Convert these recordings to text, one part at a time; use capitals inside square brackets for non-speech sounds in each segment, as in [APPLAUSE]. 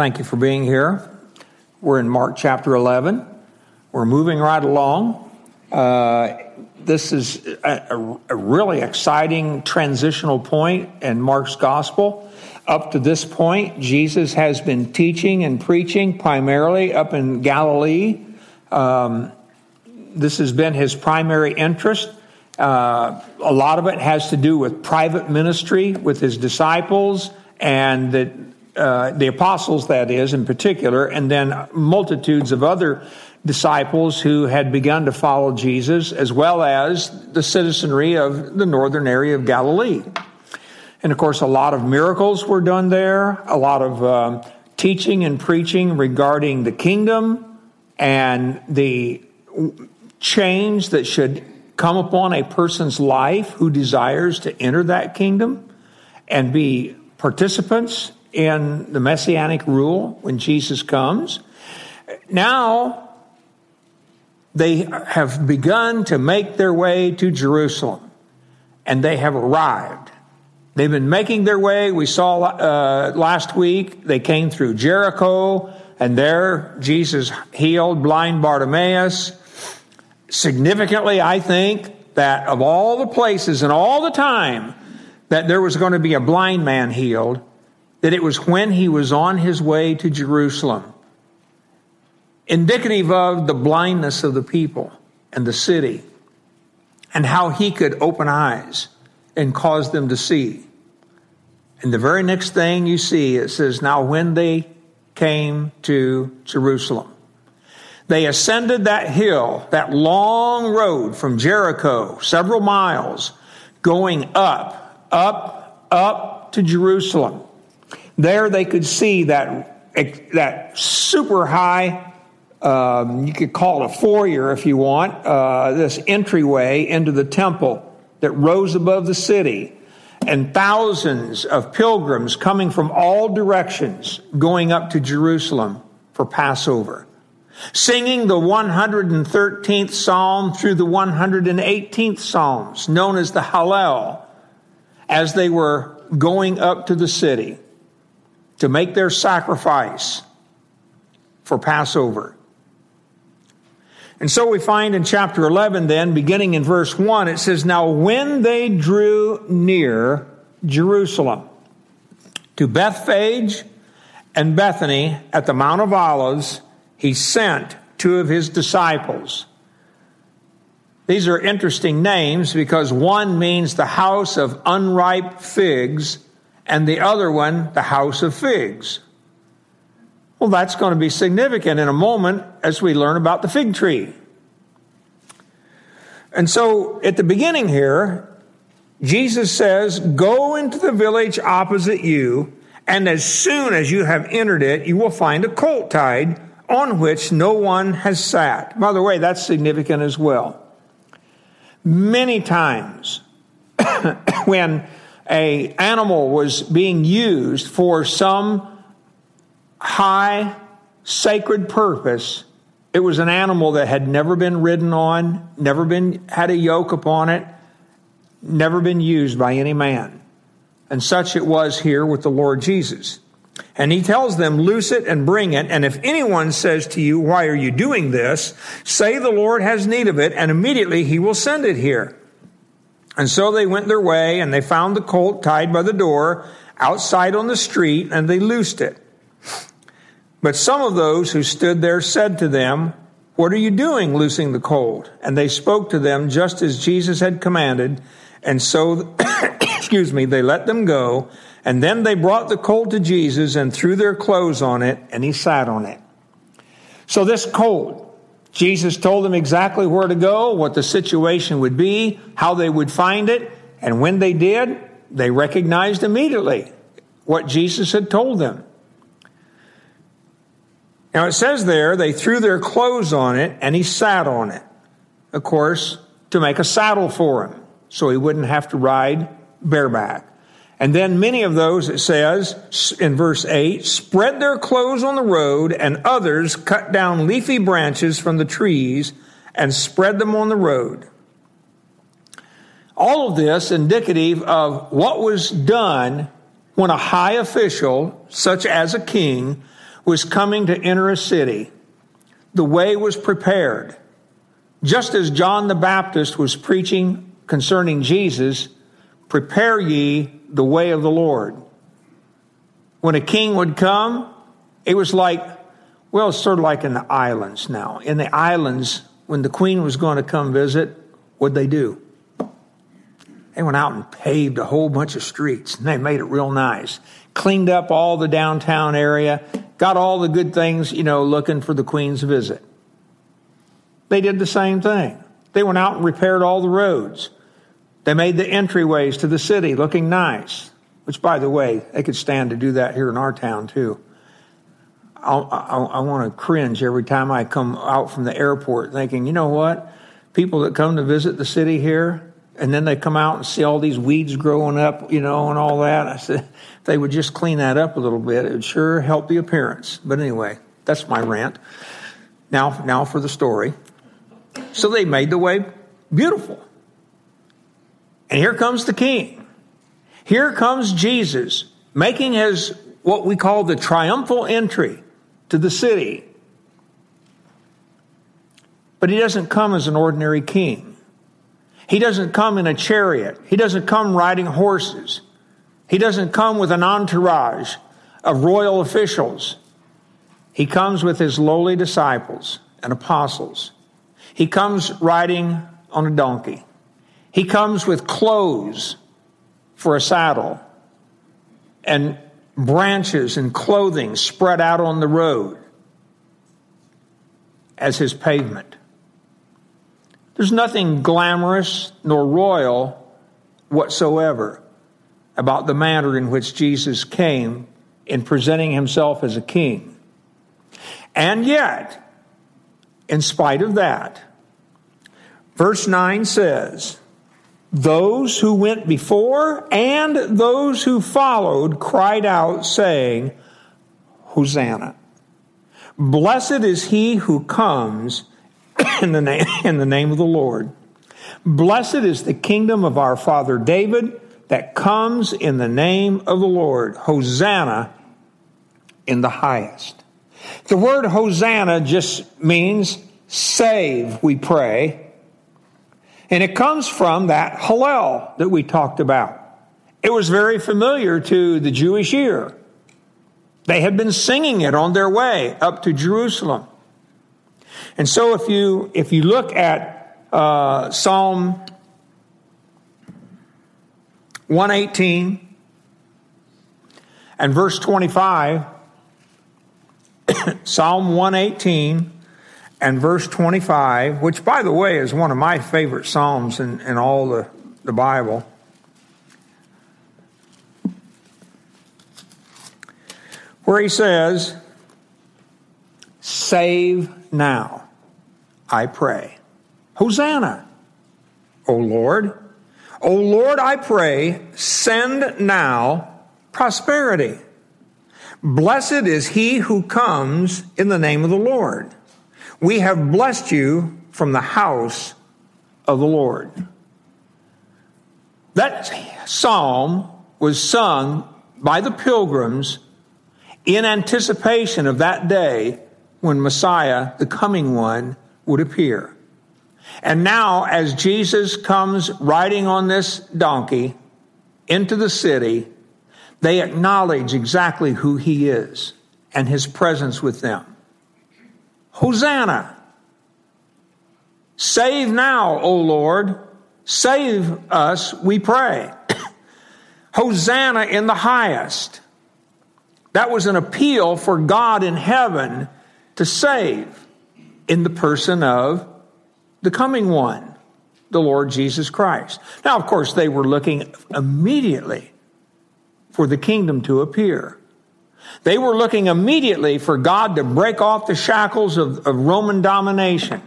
Thank you for being here. We're in Mark chapter 11. We're moving right along. Uh, this is a, a, really exciting transitional point in Mark's gospel. Up to this point, Jesus has been teaching and preaching primarily up in Galilee. Um, this has been his primary interest. Uh, a lot of it has to do with private ministry with his disciples and that uh, the apostles, that is, in particular, and then multitudes of other disciples who had begun to follow Jesus, as well as the citizenry of the northern area of Galilee. And of course, a lot of miracles were done there, a lot of um, teaching and preaching regarding the kingdom and the change that should come upon a person's life who desires to enter that kingdom and be participants in the messianic rule when Jesus comes. Now, they have begun to make their way to Jerusalem, and they have arrived. They've been making their way. We saw uh, last week they came through Jericho, and there Jesus healed blind Bartimaeus. Significantly, I think that of all the places and all the time that there was going to be a blind man healed, that it was when he was on his way to Jerusalem, indicative of the blindness of the people and the city, and how he could open eyes and cause them to see. And the very next thing you see, it says, Now when they came to Jerusalem, they ascended that hill, that long road from Jericho, several miles, going up, up, up to Jerusalem. There they could see that, that super high, um, you could call it a foyer if you want, uh, this entryway into the temple that rose above the city. And thousands of pilgrims coming from all directions going up to Jerusalem for Passover. Singing the 113th Psalm through the 118th Psalms, known as the Hallel, as they were going up to the city to make their sacrifice for Passover. And so we find in chapter 11, then, beginning in verse 1, it says, Now when they drew near Jerusalem to Bethphage and Bethany at the Mount of Olives, he sent two of his disciples. These are interesting names because one means the house of unripe figs, and the other one, the house of figs. Well, that's going to be significant in a moment as we learn about the fig tree. And so at the beginning here, Jesus says, Go into the village opposite you, and as soon as you have entered it, you will find a colt tied on which no one has sat. By the way, that's significant as well. Many times [COUGHS] when a animal was being used for some high sacred purpose, it was an animal that had never been ridden on, never been had a yoke upon it, never been used by any man. And such it was here with the Lord Jesus. And he tells them, loose it and bring it. And if anyone says to you, why are you doing this? Say the Lord has need of it, and immediately he will send it here. And so they went their way, and they found the colt tied by the door outside on the street, and they loosed it. But some of those who stood there said to them, What are you doing, loosing the colt? And they spoke to them just as Jesus had commanded. And so, [COUGHS] excuse me, they let them go. And then they brought the colt to Jesus and threw their clothes on it, and he sat on it. So this colt, Jesus told them exactly where to go, what the situation would be, how they would find it, and when they did, they recognized immediately what Jesus had told them. Now it says there, they threw their clothes on it and he sat on it. Of course, to make a saddle for him so he wouldn't have to ride bareback. And then many of those, it says in verse 8, spread their clothes on the road, and others cut down leafy branches from the trees and spread them on the road. All of this indicative of what was done when a high official, such as a king, was coming to enter a city, the way was prepared. Just as John the Baptist was preaching concerning Jesus, prepare ye the way of the Lord. When a king would come, it was like, well, it's sort of like in the islands now. In the islands, when the queen was going to come visit, what'd they do? They went out and paved a whole bunch of streets and they made it real nice. Cleaned up all the downtown area, got all the good things, you know, looking for the queen's visit. They did the same thing. They went out and repaired all the roads. They made the entryways to the city looking nice, which, by the way, they could stand to do that here in our town too. I, I, I want to cringe every time I come out from the airport thinking, you know what? People that come to visit the city here, and then they come out and see all these weeds growing up, you know, and all that. I said, [LAUGHS] they would just clean that up a little bit, it would sure help the appearance. But anyway, that's my rant. Now, now for the story. So they made the way beautiful. And here comes the king. Here comes Jesus making his what we call the triumphal entry to the city. But he doesn't come as an ordinary king. He doesn't come in a chariot. He doesn't come riding horses. He doesn't come with an entourage of royal officials. He comes with his lowly disciples and apostles. He comes riding on a donkey. He comes with clothes for a saddle and branches and clothing spread out on the road as his pavement. There's nothing glamorous nor royal whatsoever about the manner in which Jesus came in presenting himself as a king. And yet, in spite of that, verse 9 says, those who went before and those who followed cried out, saying, Hosanna. Blessed is he who comes [COUGHS] in the, name, [COUGHS] in the name of the Lord. Blessed is the kingdom of our father David that comes in the name of the Lord. Hosanna in the highest. The word Hosanna just means save, we pray. And it comes from that Hallel that we talked about. It was very familiar to the Jewish ear. They had been singing it on their way up to Jerusalem. And so if you, if you look at uh, Psalm 118 and verse 25, [COUGHS] Psalm 118 and verse 25, which, by the way, is one of my favorite Psalms in, in all the, the Bible. Where he says, Save now, I pray. Hosanna, O Lord. O Lord, I pray, send now prosperity. Blessed is he who comes in the name of the Lord. We have blessed you from the house of the Lord. That psalm was sung by the pilgrims in anticipation of that day when Messiah, the coming one, would appear. And now, as Jesus comes riding on this donkey into the city, they acknowledge exactly who he is and his presence with them. Hosanna. Save now, O Lord. Save us, we pray. [COUGHS] Hosanna in the highest. That was an appeal for God in heaven to save in the person of the coming one, the Lord Jesus Christ. Now, of course, they were looking immediately for the kingdom to appear. They were looking immediately for God to break off the shackles of, of Roman domination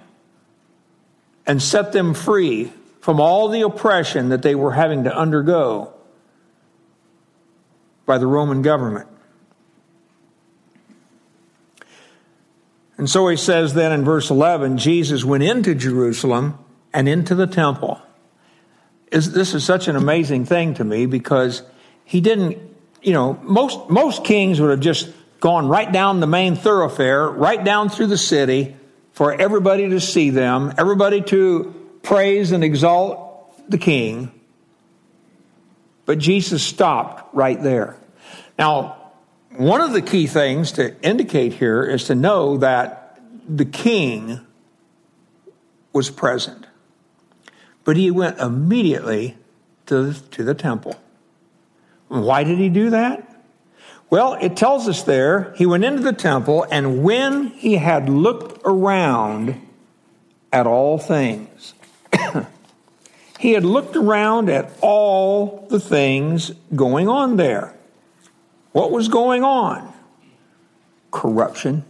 and set them free from all the oppression that they were having to undergo by the Roman government. And so he says then in verse 11 Jesus went into Jerusalem and into the temple. This is such an amazing thing to me because he didn't you know, most, most kings would have just gone right down the main thoroughfare, right down through the city for everybody to see them, everybody to praise and exalt the king. But Jesus stopped right there. Now, one of the key things to indicate here is to know that the king was present. But he went immediately to to the temple. Why did he do that? Well, it tells us there, he went into the temple, and when he had looked around at all things, [COUGHS] he had looked around at all the things going on there. What was going on? Corruption.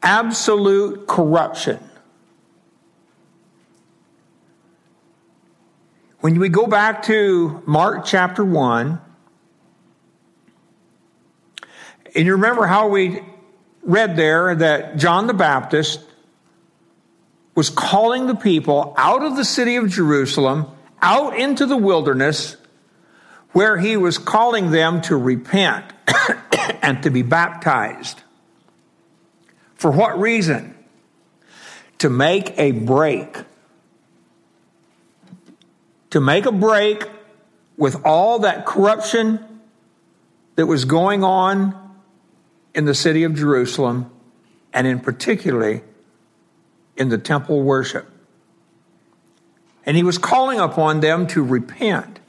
Absolute corruption. When we go back to Mark chapter 1, and you remember how we read there that John the Baptist was calling the people out of the city of Jerusalem, out into the wilderness, where he was calling them to repent [COUGHS] and to be baptized. For what reason? To make a break. To make a break with all that corruption that was going on in the city of Jerusalem, and in particularly in the temple worship. And he was calling upon them to repent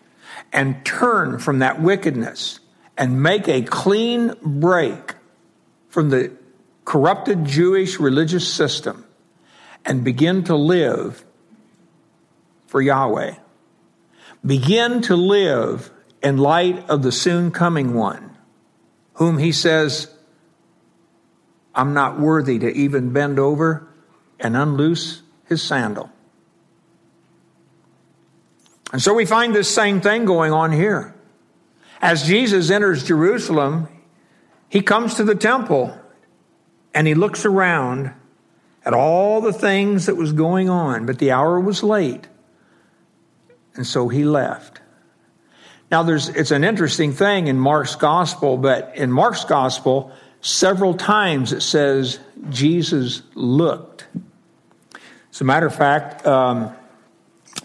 and turn from that wickedness and make a clean break from the corrupted Jewish religious system and begin to live for Yahweh. Begin to live in light of the soon coming one, whom he says, I'm not worthy to even bend over and unloose his sandal. And so we find this same thing going on here. As Jesus enters Jerusalem, he comes to the temple and he looks around at all the things that was going on, but the hour was late. And so he left. Now there's it's an interesting thing in Mark's gospel, but in Mark's gospel, several times it says Jesus looked. As a matter of fact, um,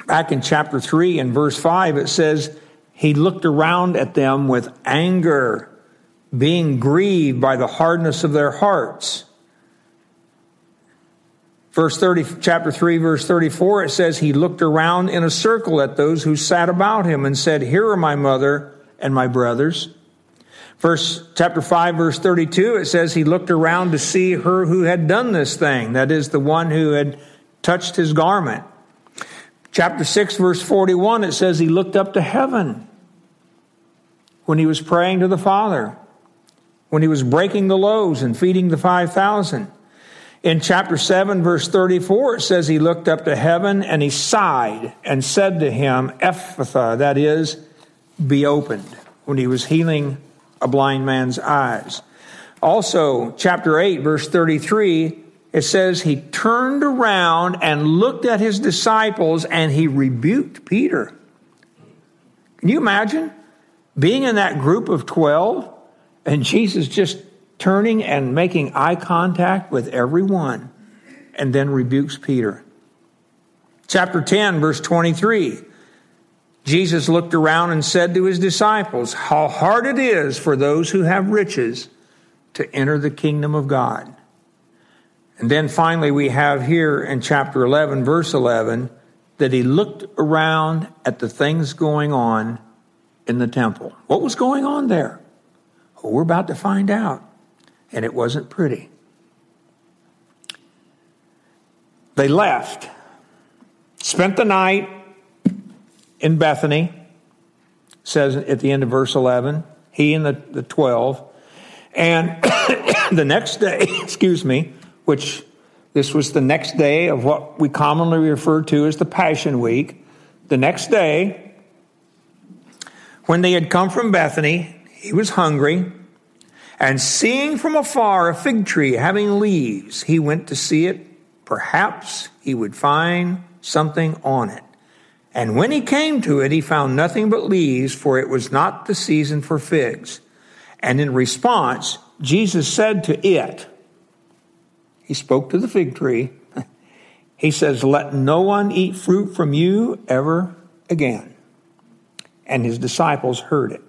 back in chapter 3 and verse 5, it says, He looked around at them with anger, being grieved by the hardness of their hearts. Verse 30, chapter 3, verse 34, it says, He looked around in a circle at those who sat about him and said, Here are my mother and my brothers. Verse chapter 5 verse 32 it says he looked around to see her who had done this thing that is the one who had touched his garment Chapter 6, verse 41, it says he looked up to heaven when he was praying to the Father, when he was breaking the loaves and feeding the 5,000. In chapter 7, verse 34, it says he looked up to heaven and he sighed and said to him, Ephphatha, that is, be opened, when he was healing a blind man's eyes. Also, chapter 8, verse 33, it says he turned around and looked at his disciples and he rebuked Peter. Can you imagine being in that group of 12 and Jesus just turning and making eye contact with everyone and then rebukes Peter? Chapter 10, verse 23. Jesus looked around and said to his disciples, How hard it is for those who have riches to enter the kingdom of God. And then finally, we have here in chapter 11, verse 11, that he looked around at the things going on in the temple. What was going on there? Well, we're about to find out. And it wasn't pretty. They left, spent the night in Bethany, says at the end of verse 11, he and the, the 12. And [COUGHS] the next day, [COUGHS] excuse me, which this was the next day of what we commonly refer to as the Passion Week. The next day, when they had come from Bethany, he was hungry, and seeing from afar a fig tree having leaves, he went to see it. Perhaps he would find something on it. And when he came to it, he found nothing but leaves, for it was not the season for figs. And in response, Jesus said to it, He spoke to the fig tree. [LAUGHS] He says, Let no one eat fruit from you ever again. And his disciples heard it.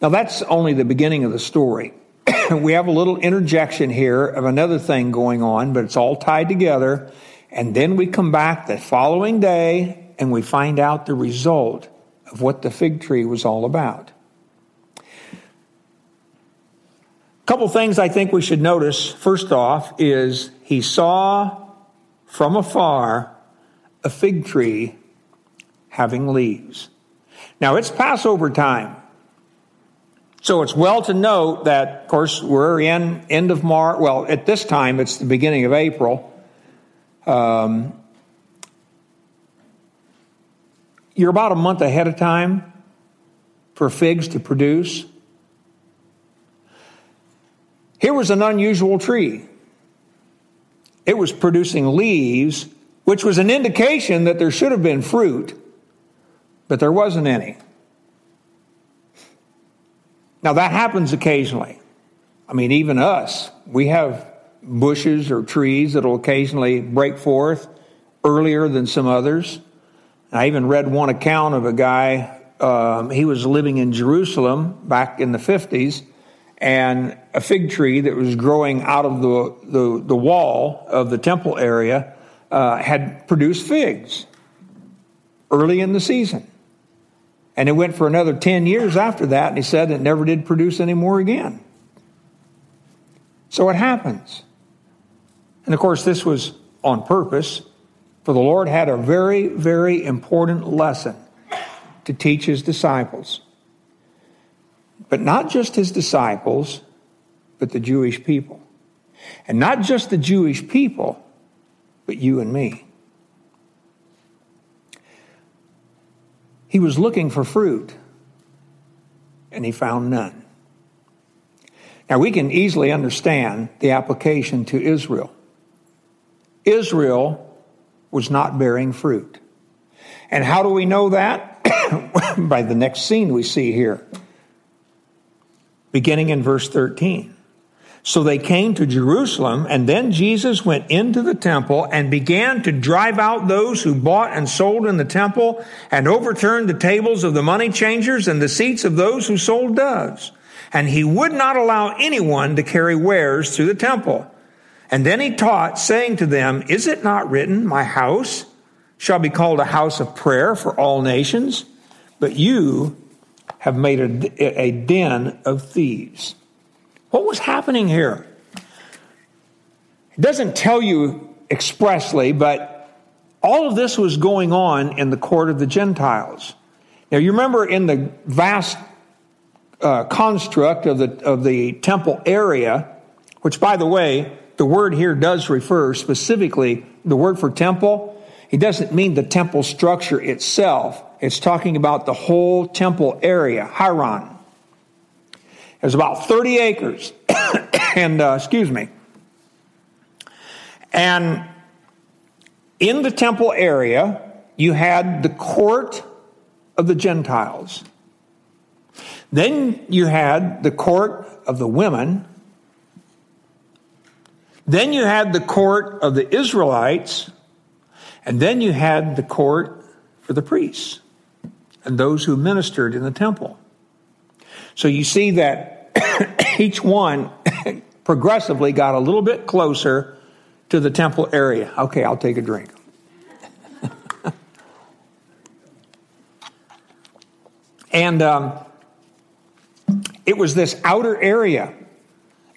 Now, that's only the beginning of the story. [CLEARS THROAT] we have a little interjection here of another thing going on, but it's all tied together. And then we come back the following day and we find out the result of what the fig tree was all about. A couple things I think we should notice. First off, is he saw from afar a fig tree having leaves. Now it's Passover time. So it's well to note that, of course, we're in end of March. Well, at this time, it's the beginning of April. Um, you're about a month ahead of time for figs to produce. Here was an unusual tree. It was producing leaves, which was an indication that there should have been fruit, but there wasn't any. Now, that happens occasionally. I mean, even us, we have bushes or trees that'll occasionally break forth earlier than some others. I even read one account of a guy, um, he was living in Jerusalem back in the 50s, and a fig tree that was growing out of the, the, the wall of the temple area uh, had produced figs early in the season. And it went for another 10 years after that, and he said it never did produce any more again. So it happens. And of course, this was on purpose, for the Lord had a very, very important lesson to teach his disciples. But not just his disciples, but the Jewish people. And not just the Jewish people, but you and me. He was looking for fruit, and he found none. Now, we can easily understand the application to Israel. Israel was not bearing fruit. And how do we know that? [COUGHS] By the next scene we see here, beginning in verse 13. So they came to Jerusalem, and then Jesus went into the temple and began to drive out those who bought and sold in the temple and overturned the tables of the money changers and the seats of those who sold doves. And he would not allow anyone to carry wares through the temple. And then he taught, saying to them, Is it not written, My house shall be called a house of prayer for all nations? But you have made a, a den of thieves. What was happening here? It doesn't tell you expressly, but all of this was going on in the court of the Gentiles. Now, you remember in the vast uh, construct of the, of the temple area, which, by the way, the word here does refer specifically, the word for temple, it doesn't mean the temple structure itself. It's talking about the whole temple area, Hieron. Was about 30 acres. [COUGHS] and, uh, excuse me. And in the temple area, you had the court of the Gentiles. Then you had the court of the women. Then you had the court of the Israelites. And then you had the court for the priests and those who ministered in the temple. So you see that each one [LAUGHS] progressively got a little bit closer to the temple area. Okay, I'll take a drink. [LAUGHS] and um, it was this outer area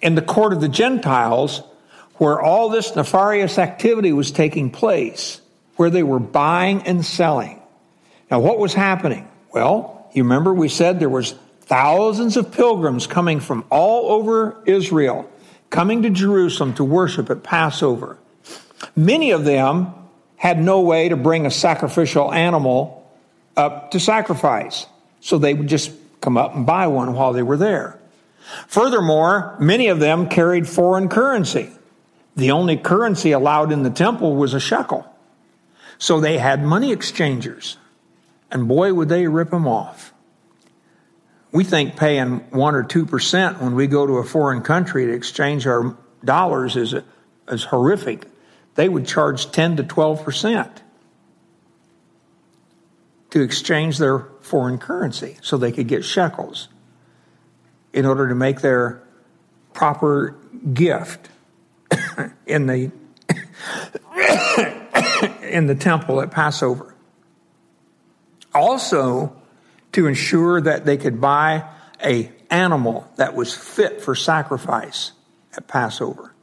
in the court of the Gentiles where all this nefarious activity was taking place, where they were buying and selling. Now, what was happening? Well, you remember we said there was thousands of pilgrims coming from all over Israel, coming to Jerusalem to worship at Passover. Many of them had no way to bring a sacrificial animal up to sacrifice, so they would just come up and buy one while they were there. Furthermore, many of them carried foreign currency. The only currency allowed in the temple was a shekel. So they had money exchangers. And boy, would they rip them off. We think paying 1 or 2% when we go to a foreign country to exchange our dollars is, is horrific. They would charge 10 to 12% to exchange their foreign currency so they could get shekels in order to make their proper gift [COUGHS] in the [COUGHS] in the temple at Passover. Also, to ensure that they could buy a animal that was fit for sacrifice at Passover.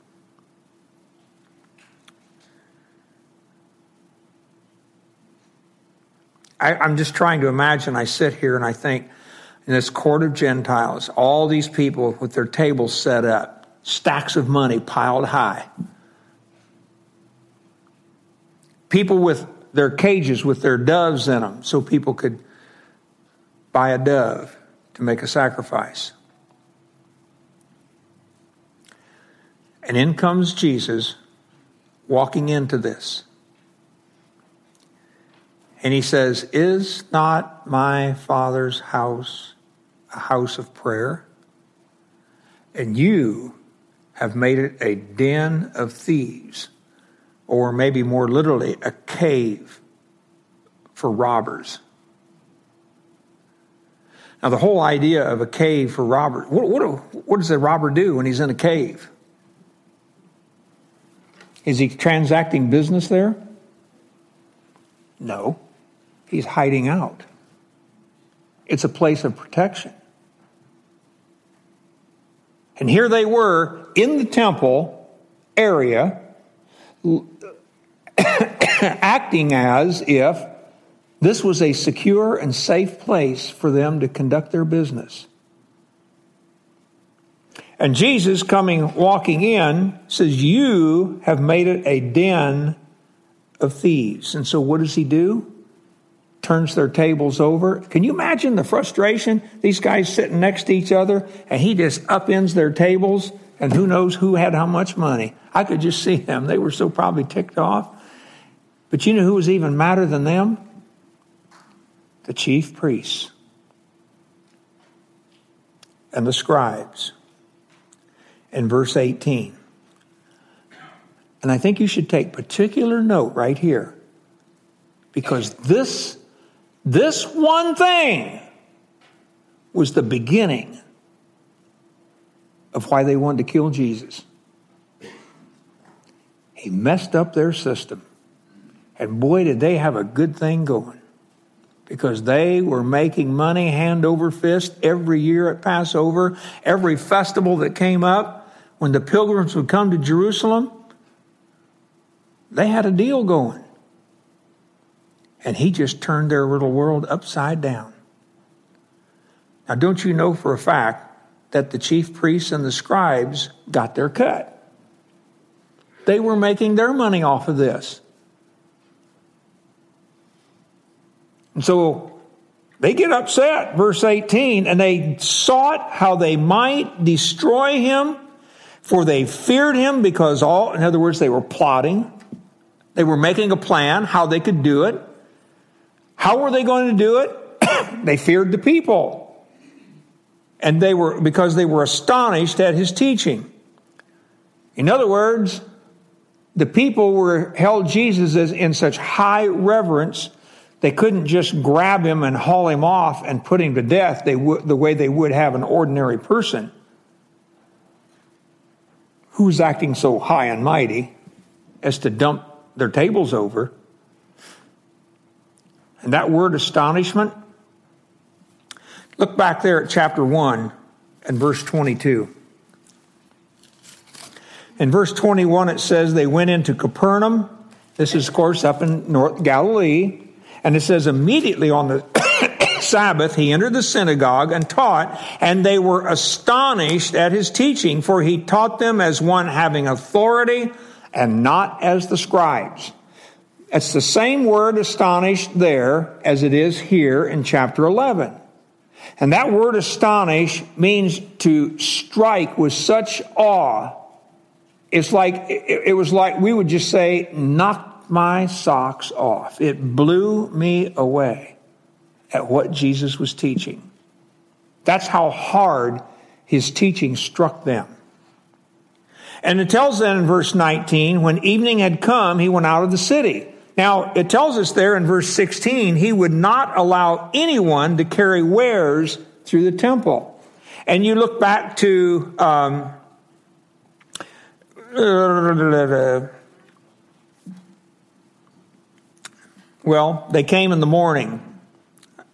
I, am just trying to imagine. I sit here and I think, in this court of Gentiles, all these people with their tables set up, stacks of money piled high, people with their cages with their doves in them so people could buy a dove to make a sacrifice. And in comes Jesus walking into this. And he says, Is not my Father's house a house of prayer? And you have made it a den of thieves, or maybe more literally, a cave for robbers. Now, the whole idea of a cave for robbers, what, what, what does a robber do when he's in a cave? Is he transacting business there? No, he's hiding out. It's a place of protection. And here they were in the temple area, [COUGHS] acting as if this was a secure and safe place for them to conduct their business. And Jesus coming, walking in, says, You have made it a den of thieves. And so what does he do? Turns their tables over. Can you imagine the frustration? These guys sitting next to each other, and he just upends their tables, and who knows who had how much money. I could just see them. They were so probably ticked off. But you know who was even madder than them? The chief priests and the scribes in verse 18. And I think you should take particular note right here because this, this one thing was the beginning of why they wanted to kill Jesus. He messed up their system. And boy, did they have a good thing going because they were making money hand over fist every year at Passover, every festival that came up when the pilgrims would come to Jerusalem, they had a deal going. And he just turned their little world upside down. Now, don't you know for a fact that the chief priests and the scribes got their cut? They were making their money off of this. And so they get upset, verse 18, and they sought how they might destroy him for they feared him because all, in other words, they were plotting. They were making a plan how they could do it. How were they going to do it? [COUGHS] they feared the people. And they were, because they were astonished at his teaching. In other words, the people were held Jesus as in such high reverence, they couldn't just grab him and haul him off and put him to death they would, the way they would have an ordinary person who's acting so high and mighty as to dump their tables over. And that word astonishment, look back there at chapter 1 and verse 22. In verse 21, it says they went into Capernaum. This is, of course, up in North Galilee. And it says immediately on the [COUGHS] Sabbath, he entered the synagogue and taught, and they were astonished at his teaching, for he taught them as one having authority and not as the scribes. It's the same word astonished there as it is here in chapter 11. And that word astonish means to strike with such awe. It's like, it was like we would just say, knock my socks off. It blew me away at what Jesus was teaching. That's how hard his teaching struck them. And it tells then in verse 19, when evening had come, he went out of the city. Now, it tells us there in verse 16, he would not allow anyone to carry wares through the temple. And you look back to, um, well, they came in the morning.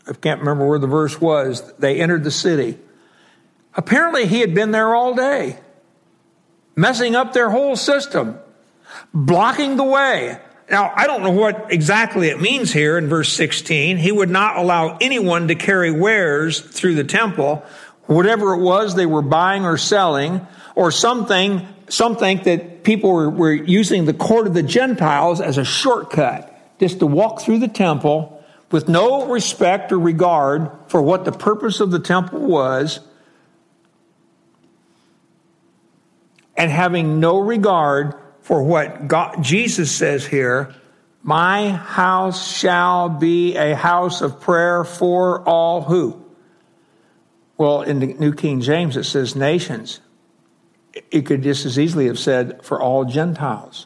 I can't remember where the verse was. They entered the city. Apparently, he had been there all day messing up their whole system, blocking the way. Now, I don't know what exactly it means here in verse 16. He would not allow anyone to carry wares through the temple, whatever it was they were buying or selling, or something, something that people were, were using the court of the Gentiles as a shortcut, just to walk through the temple with no respect or regard for what the purpose of the temple was and having no regard for what God, Jesus says here, my house shall be a house of prayer for all who? Well, in the New King James, it says nations. It could just as easily have said for all Gentiles.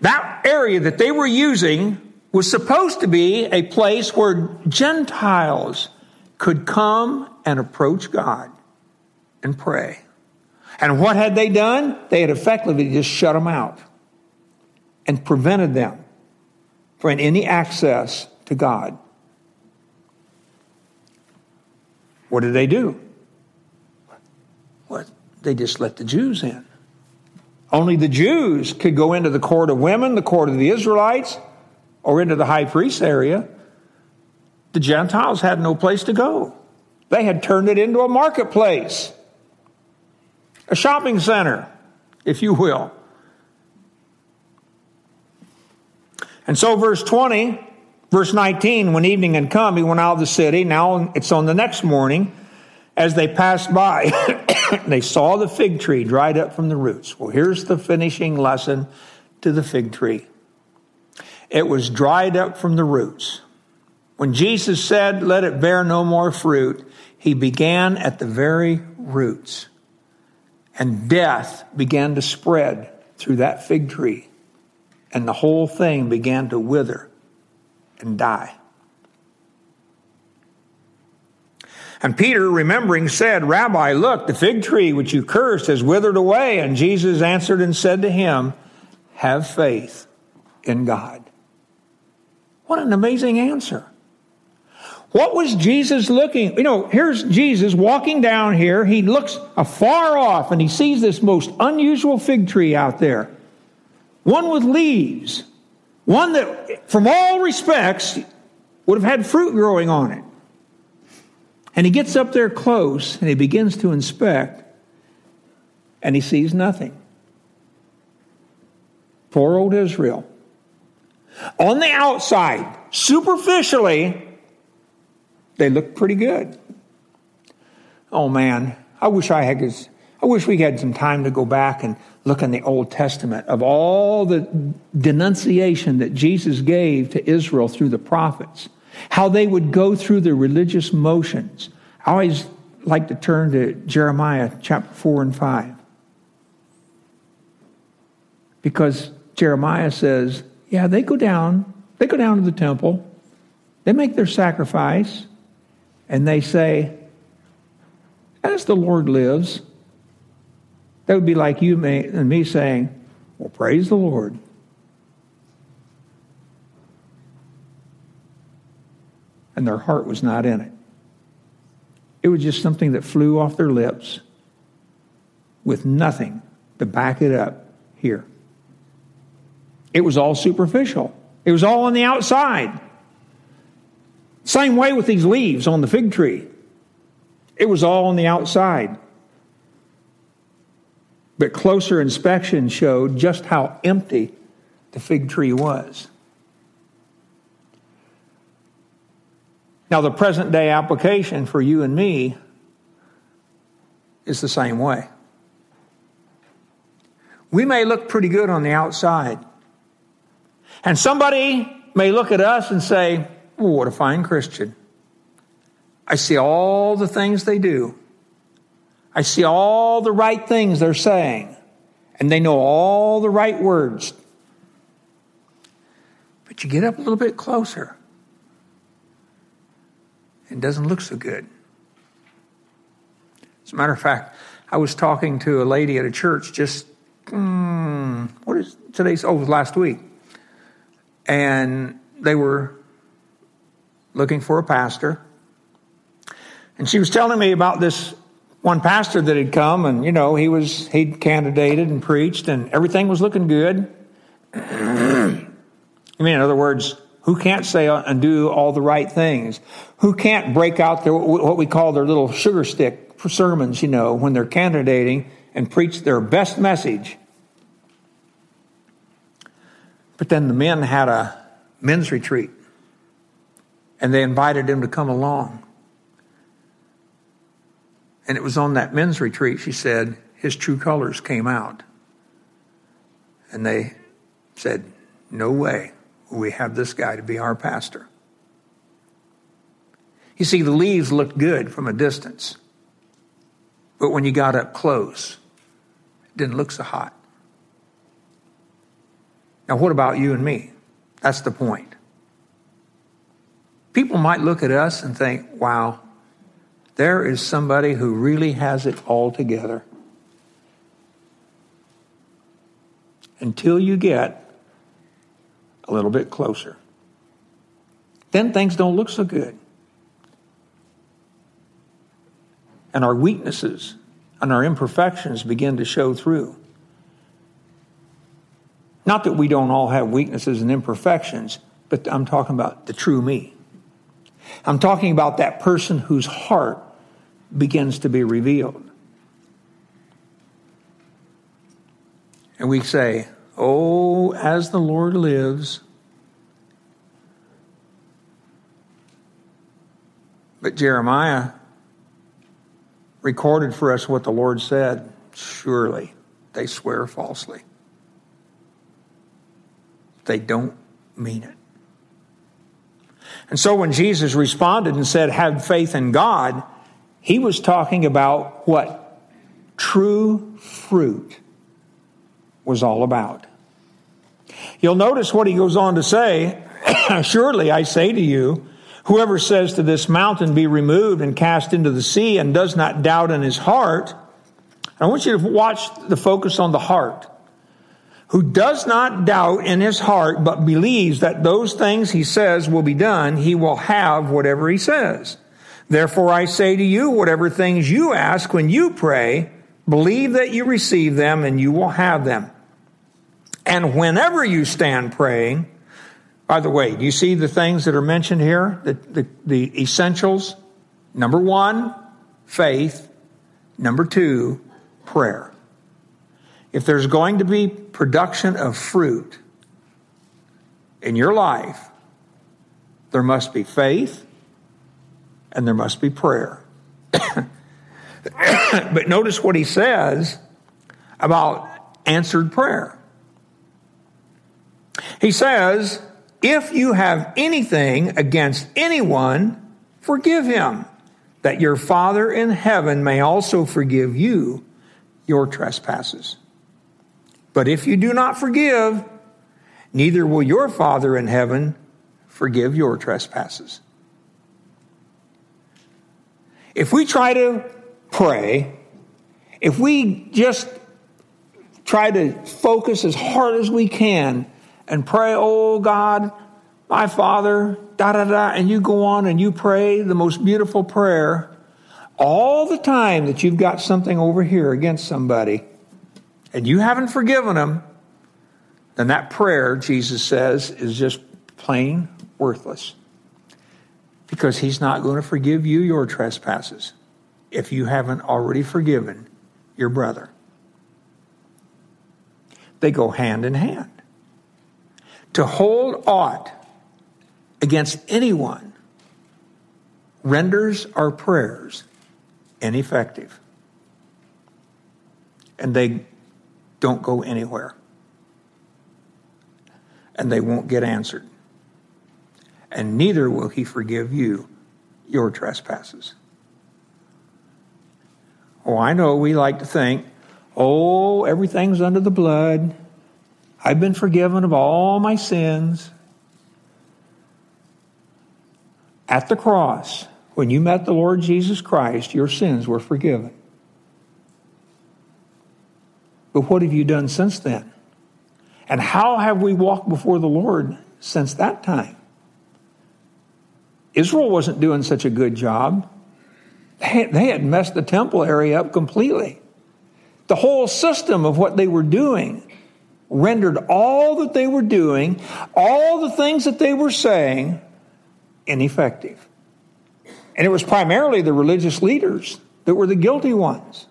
That area that they were using was supposed to be a place where Gentiles could come and approach God and pray. And what had they done? They had effectively just shut them out and prevented them from any access to God. What did they do? What? They just let the Jews in. Only the Jews could go into the court of women, the court of the Israelites, or into the high priest area. The Gentiles had no place to go. They had turned it into a marketplace a shopping center, if you will. And so, verse 20, verse 19, when evening had come, he went out of the city. Now it's on the next morning. As they passed by, [COUGHS] they saw the fig tree dried up from the roots. Well, here's the finishing lesson to the fig tree it was dried up from the roots. When Jesus said, Let it bear no more fruit, he began at the very roots and death began to spread through that fig tree, and the whole thing began to wither and die. And Peter, remembering, said, Rabbi, look, the fig tree which you cursed has withered away. And Jesus answered and said to him, Have faith in God. What an amazing answer. What was Jesus looking? You know, here's Jesus walking down here. He looks afar off and he sees this most unusual fig tree out there. One with leaves. One that, from all respects, would have had fruit growing on it. And he gets up there close and he begins to inspect and he sees nothing. Poor old Israel. On the outside, superficially, they look pretty good. Oh man, I wish I had. I wish we had some time to go back and look in the Old Testament of all the denunciation that Jesus gave to Israel through the prophets, how they would go through the religious motions. I always like to turn to Jeremiah chapter 4 and 5. Because Jeremiah says, yeah, they go down, they go down to the temple, they make their sacrifice, and they say, As the Lord lives, that would be like you and me saying, Well, praise the Lord. And their heart was not in it. It was just something that flew off their lips with nothing to back it up here. It was all superficial, it was all on the outside. Same way with these leaves on the fig tree. It was all on the outside. But closer inspection showed just how empty the fig tree was. Now, the present day application for you and me is the same way. We may look pretty good on the outside, and somebody may look at us and say, what a fine Christian. I see all the things they do. I see all the right things they're saying, and they know all the right words. But you get up a little bit closer, it doesn't look so good. As a matter of fact, I was talking to a lady at a church just, mm, what is today's, oh, last week. And they were looking for a pastor. And she was telling me about this one pastor that had come and, you know, he was, he'd candidated and preached and everything was looking good. [CLEARS THROAT] I mean, in other words, who can't say uh, and do all the right things? Who can't break out their, what we call their little sugar stick sermons, you know, when they're candidating and preach their best message? But then the men had a men's retreat and they invited him to come along. And it was on that men's retreat, she said, his true colors came out. And they said, No way we have this guy to be our pastor. You see, the leaves looked good from a distance, but when you got up close, it didn't look so hot. Now, what about you and me? That's the point. People might look at us and think, wow, there is somebody who really has it all together. Until you get a little bit closer. Then things don't look so good. And our weaknesses and our imperfections begin to show through. Not that we don't all have weaknesses and imperfections, but I'm talking about the true me. I'm talking about that person whose heart begins to be revealed. And we say, Oh, as the Lord lives. But Jeremiah recorded for us what the Lord said. Surely they swear falsely. They don't mean it. And so when Jesus responded and said, Have faith in God, he was talking about what true fruit was all about. You'll notice what he goes on to say [COUGHS] Surely I say to you, whoever says to this mountain, Be removed and cast into the sea, and does not doubt in his heart, I want you to watch the focus on the heart. Who does not doubt in his heart, but believes that those things he says will be done, he will have whatever he says. Therefore I say to you, whatever things you ask when you pray, believe that you receive them and you will have them. And whenever you stand praying, by the way, do you see the things that are mentioned here? The, the, the essentials? Number one, faith. Number two, prayer. If there's going to be production of fruit in your life, there must be faith, and there must be prayer. [COUGHS] but notice what he says about answered prayer. He says, If you have anything against anyone, forgive him, that your Father in heaven may also forgive you your trespasses. But if you do not forgive, neither will your Father in heaven forgive your trespasses. If we try to pray, if we just try to focus as hard as we can and pray, oh God, my Father, da da da, and you go on and you pray the most beautiful prayer all the time that you've got something over here against somebody and you haven't forgiven them, then that prayer, Jesus says, is just plain worthless because he's not going to forgive you your trespasses if you haven't already forgiven your brother. They go hand in hand. To hold aught against anyone renders our prayers ineffective. And they don't go anywhere. And they won't get answered and neither will he forgive you your trespasses. Oh, I know we like to think, oh, everything's under the blood. I've been forgiven of all my sins. At the cross, when you met the Lord Jesus Christ, your sins were forgiven. But what have you done since then? And how have we walked before the Lord since that time? Israel wasn't doing such a good job. They had messed the temple area up completely. The whole system of what they were doing rendered all that they were doing, all the things that they were saying, ineffective. And it was primarily the religious leaders that were the guilty ones.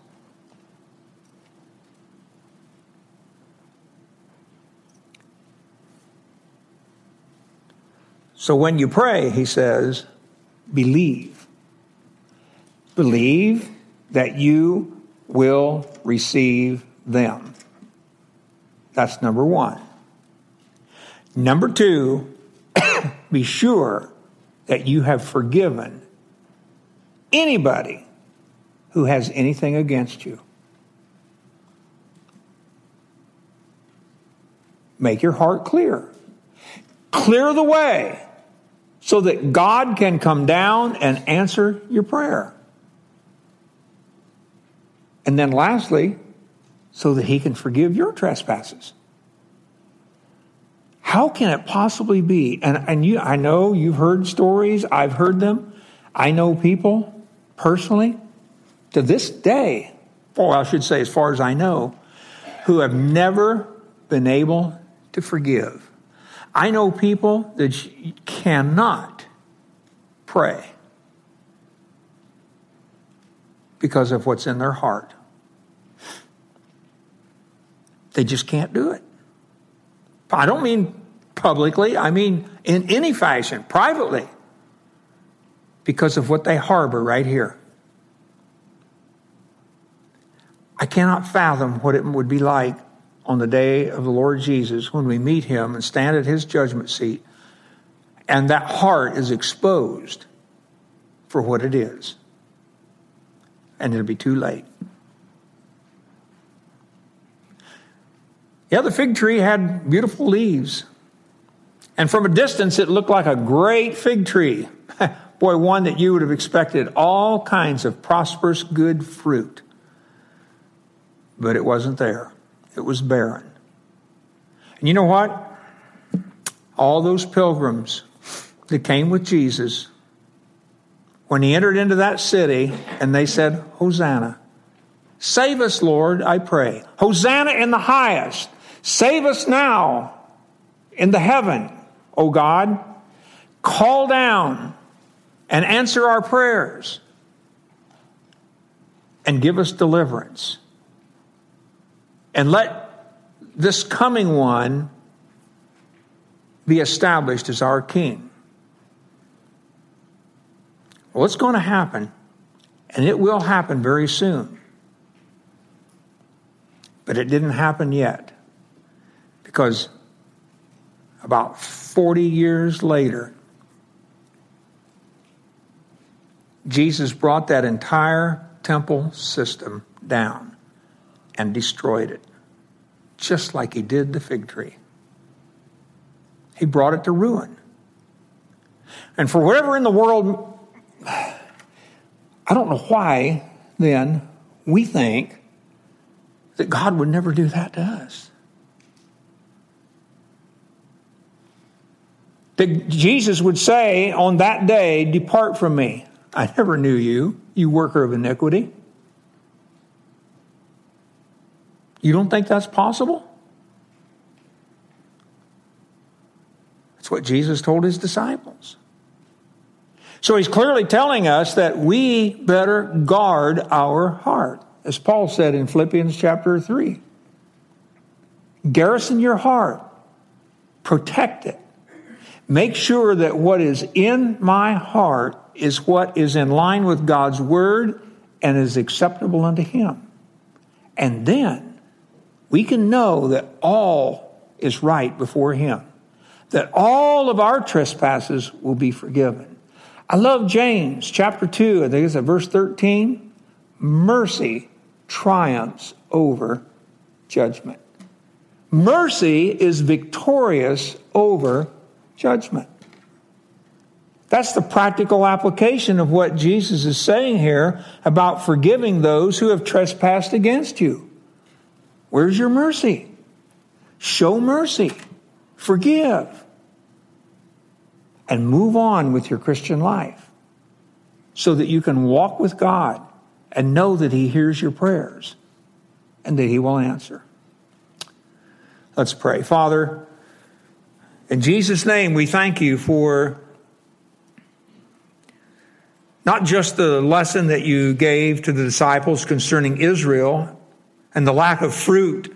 So when you pray, he says, believe. Believe that you will receive them. That's number one. Number two, [COUGHS] be sure that you have forgiven anybody who has anything against you. Make your heart clear. Clear the way so that God can come down and answer your prayer. And then lastly, so that he can forgive your trespasses. How can it possibly be? And, and you, I know you've heard stories, I've heard them. I know people personally to this day, or I should say, as far as I know, who have never been able to forgive. I know people that cannot pray because of what's in their heart. They just can't do it. I don't mean publicly, I mean in any fashion, privately, because of what they harbor right here. I cannot fathom what it would be like on the day of the Lord Jesus when we meet him and stand at his judgment seat, and that heart is exposed for what it is. And it'll be too late. Yeah, the fig tree had beautiful leaves. And from a distance, it looked like a great fig tree. [LAUGHS] Boy, one that you would have expected all kinds of prosperous, good fruit. But it wasn't there, it was barren. And you know what? All those pilgrims that came with Jesus, when he entered into that city and they said, Hosanna, save us, Lord, I pray. Hosanna in the highest. Save us now in the heaven, O God. Call down and answer our prayers and give us deliverance. And let this coming one be established as our king. Well, it's going to happen, and it will happen very soon. But it didn't happen yet. Because about 40 years later, Jesus brought that entire temple system down and destroyed it, just like he did the fig tree. He brought it to ruin. And for whatever in the world, I don't know why then we think that God would never do that to us. That Jesus would say on that day, Depart from me. I never knew you, you worker of iniquity. You don't think that's possible? That's what Jesus told his disciples. So he's clearly telling us that we better guard our heart, as Paul said in Philippians chapter 3. Garrison your heart, protect it Make sure that what is in my heart is what is in line with God's word and is acceptable unto Him. And then we can know that all is right before Him, that all of our trespasses will be forgiven. I love James chapter 2, I think it's at verse 13. Mercy triumphs over judgment. Mercy is victorious over judgment. That's the practical application of what Jesus is saying here about forgiving those who have trespassed against you. Where's your mercy? Show mercy. Forgive. And move on with your Christian life so that you can walk with God and know that He hears your prayers and that He will answer. Let's pray. Father, in Jesus' name, we thank you for not just the lesson that you gave to the disciples concerning Israel and the lack of fruit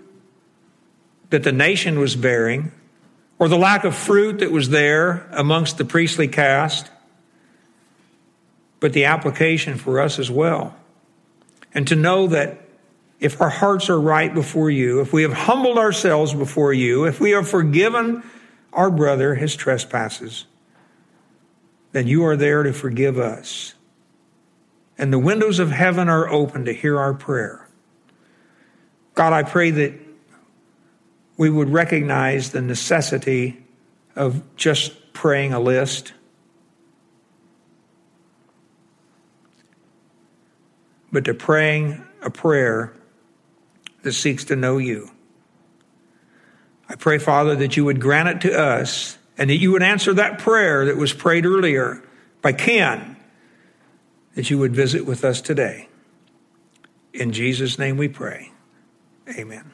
that the nation was bearing, or the lack of fruit that was there amongst the priestly caste, but the application for us as well. And to know that if our hearts are right before you, if we have humbled ourselves before you, if we have forgiven our brother his trespasses, then you are there to forgive us and the windows of heaven are open to hear our prayer. God, I pray that we would recognize the necessity of just praying a list. But to praying a prayer that seeks to know you. I pray, Father, that you would grant it to us and that you would answer that prayer that was prayed earlier by Ken that you would visit with us today. In Jesus' name we pray. Amen.